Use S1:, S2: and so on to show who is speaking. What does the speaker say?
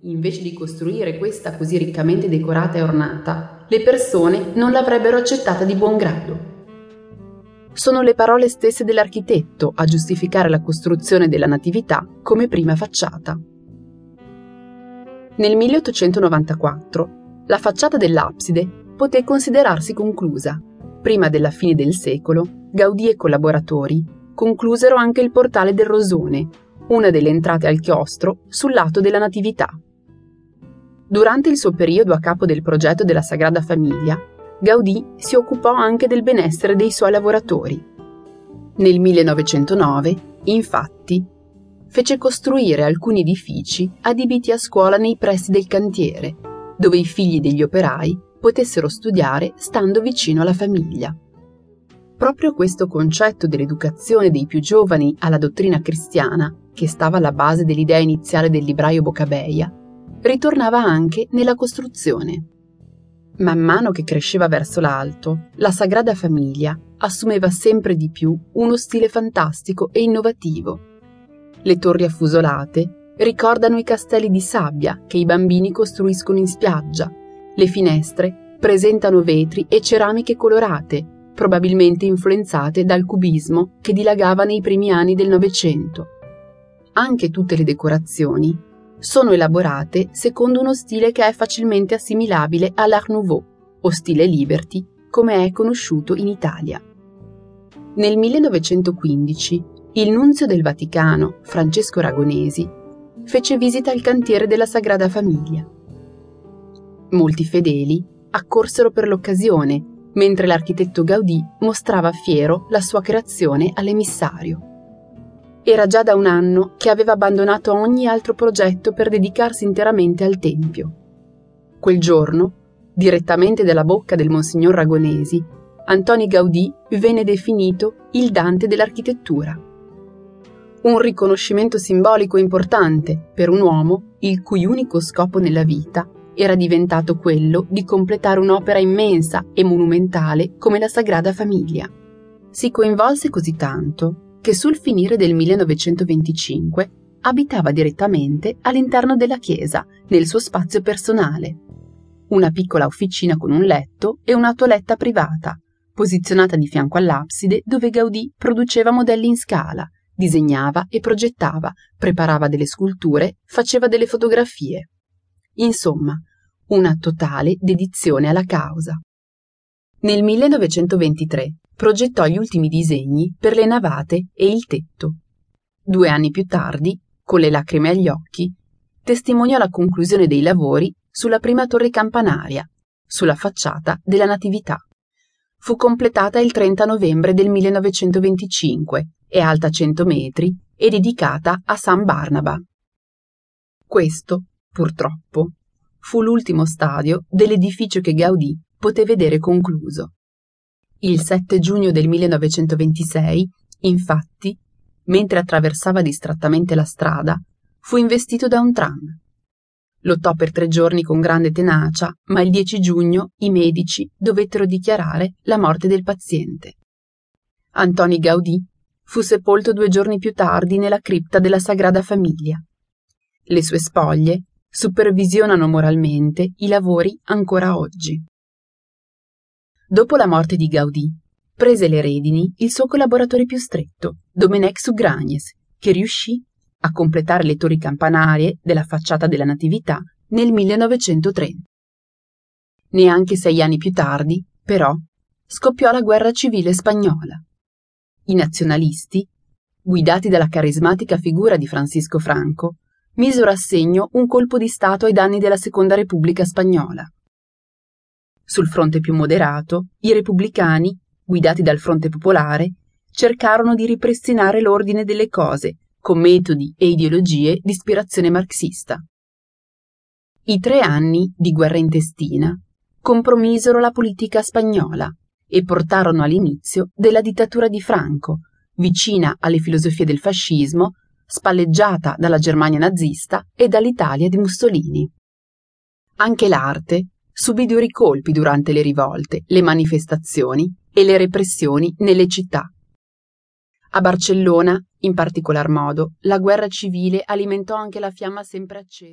S1: Invece di costruire questa così riccamente decorata e ornata, le persone non l'avrebbero accettata di buon grado. Sono le parole stesse dell'architetto a giustificare la costruzione della Natività come prima facciata. Nel 1894 la facciata dell'abside poté considerarsi conclusa. Prima della fine del secolo, Gaudì e collaboratori conclusero anche il portale del Rosone, una delle entrate al chiostro sul lato della Natività. Durante il suo periodo a capo del progetto della Sagrada Famiglia, Gaudì si occupò anche del benessere dei suoi lavoratori. Nel 1909, infatti, fece costruire alcuni edifici adibiti a scuola nei pressi del cantiere, dove i figli degli operai potessero studiare stando vicino alla famiglia. Proprio questo concetto dell'educazione dei più giovani alla dottrina cristiana, che stava alla base dell'idea iniziale del libraio Boccabeia, ritornava anche nella costruzione. Man mano che cresceva verso l'alto, la Sagrada Famiglia assumeva sempre di più uno stile fantastico e innovativo. Le torri affusolate ricordano i castelli di sabbia che i bambini costruiscono in spiaggia. Le finestre presentano vetri e ceramiche colorate, probabilmente influenzate dal cubismo che dilagava nei primi anni del Novecento. Anche tutte le decorazioni sono elaborate secondo uno stile che è facilmente assimilabile all'Art Nouveau o stile Liberty, come è conosciuto in Italia. Nel 1915 il nunzio del Vaticano, Francesco Ragonesi, fece visita al cantiere della Sagrada Famiglia. Molti fedeli accorsero per l'occasione, mentre l'architetto Gaudì mostrava fiero la sua creazione all'emissario. Era già da un anno che aveva abbandonato ogni altro progetto per dedicarsi interamente al Tempio. Quel giorno, direttamente dalla bocca del Monsignor Ragonesi, Antoni Gaudì venne definito il Dante dell'architettura. Un riconoscimento simbolico importante per un uomo il cui unico scopo nella vita era diventato quello di completare un'opera immensa e monumentale come la Sagrada Famiglia. Si coinvolse così tanto che sul finire del 1925 abitava direttamente all'interno della chiesa, nel suo spazio personale. Una piccola officina con un letto e una toeletta privata, posizionata di fianco all'abside dove Gaudì produceva modelli in scala, disegnava e progettava, preparava delle sculture, faceva delle fotografie. Insomma, una totale dedizione alla causa. Nel 1923 progettò gli ultimi disegni per le navate e il tetto. Due anni più tardi, con le lacrime agli occhi, testimoniò la conclusione dei lavori sulla prima torre campanaria, sulla facciata della Natività. Fu completata il 30 novembre del 1925, è alta 100 metri e dedicata a San Barnaba. Questo, purtroppo, fu l'ultimo stadio dell'edificio che Gaudì poté vedere concluso. Il 7 giugno del 1926, infatti, mentre attraversava distrattamente la strada, fu investito da un tram. Lottò per tre giorni con grande tenacia, ma il 10 giugno i medici dovettero dichiarare la morte del paziente. Antoni Gaudì fu sepolto due giorni più tardi nella cripta della Sagrada Famiglia. Le sue spoglie supervisionano moralmente i lavori ancora oggi. Dopo la morte di Gaudì, prese le redini il suo collaboratore più stretto, Domenech Sugragnes, che riuscì a completare le torri campanarie della facciata della Natività nel 1930. Neanche sei anni più tardi, però, scoppiò la guerra civile spagnola. I nazionalisti, guidati dalla carismatica figura di Francisco Franco, misero a segno un colpo di Stato ai danni della Seconda Repubblica Spagnola. Sul fronte più moderato, i repubblicani, guidati dal fronte popolare, cercarono di ripristinare l'ordine delle cose con metodi e ideologie di ispirazione marxista. I tre anni di guerra intestina compromisero la politica spagnola e portarono all'inizio della dittatura di Franco, vicina alle filosofie del fascismo, spalleggiata dalla Germania nazista e dall'Italia di Mussolini. Anche l'arte subì duri colpi durante le rivolte, le manifestazioni e le repressioni nelle città. A Barcellona, in particolar modo, la guerra civile alimentò anche la fiamma sempre accesa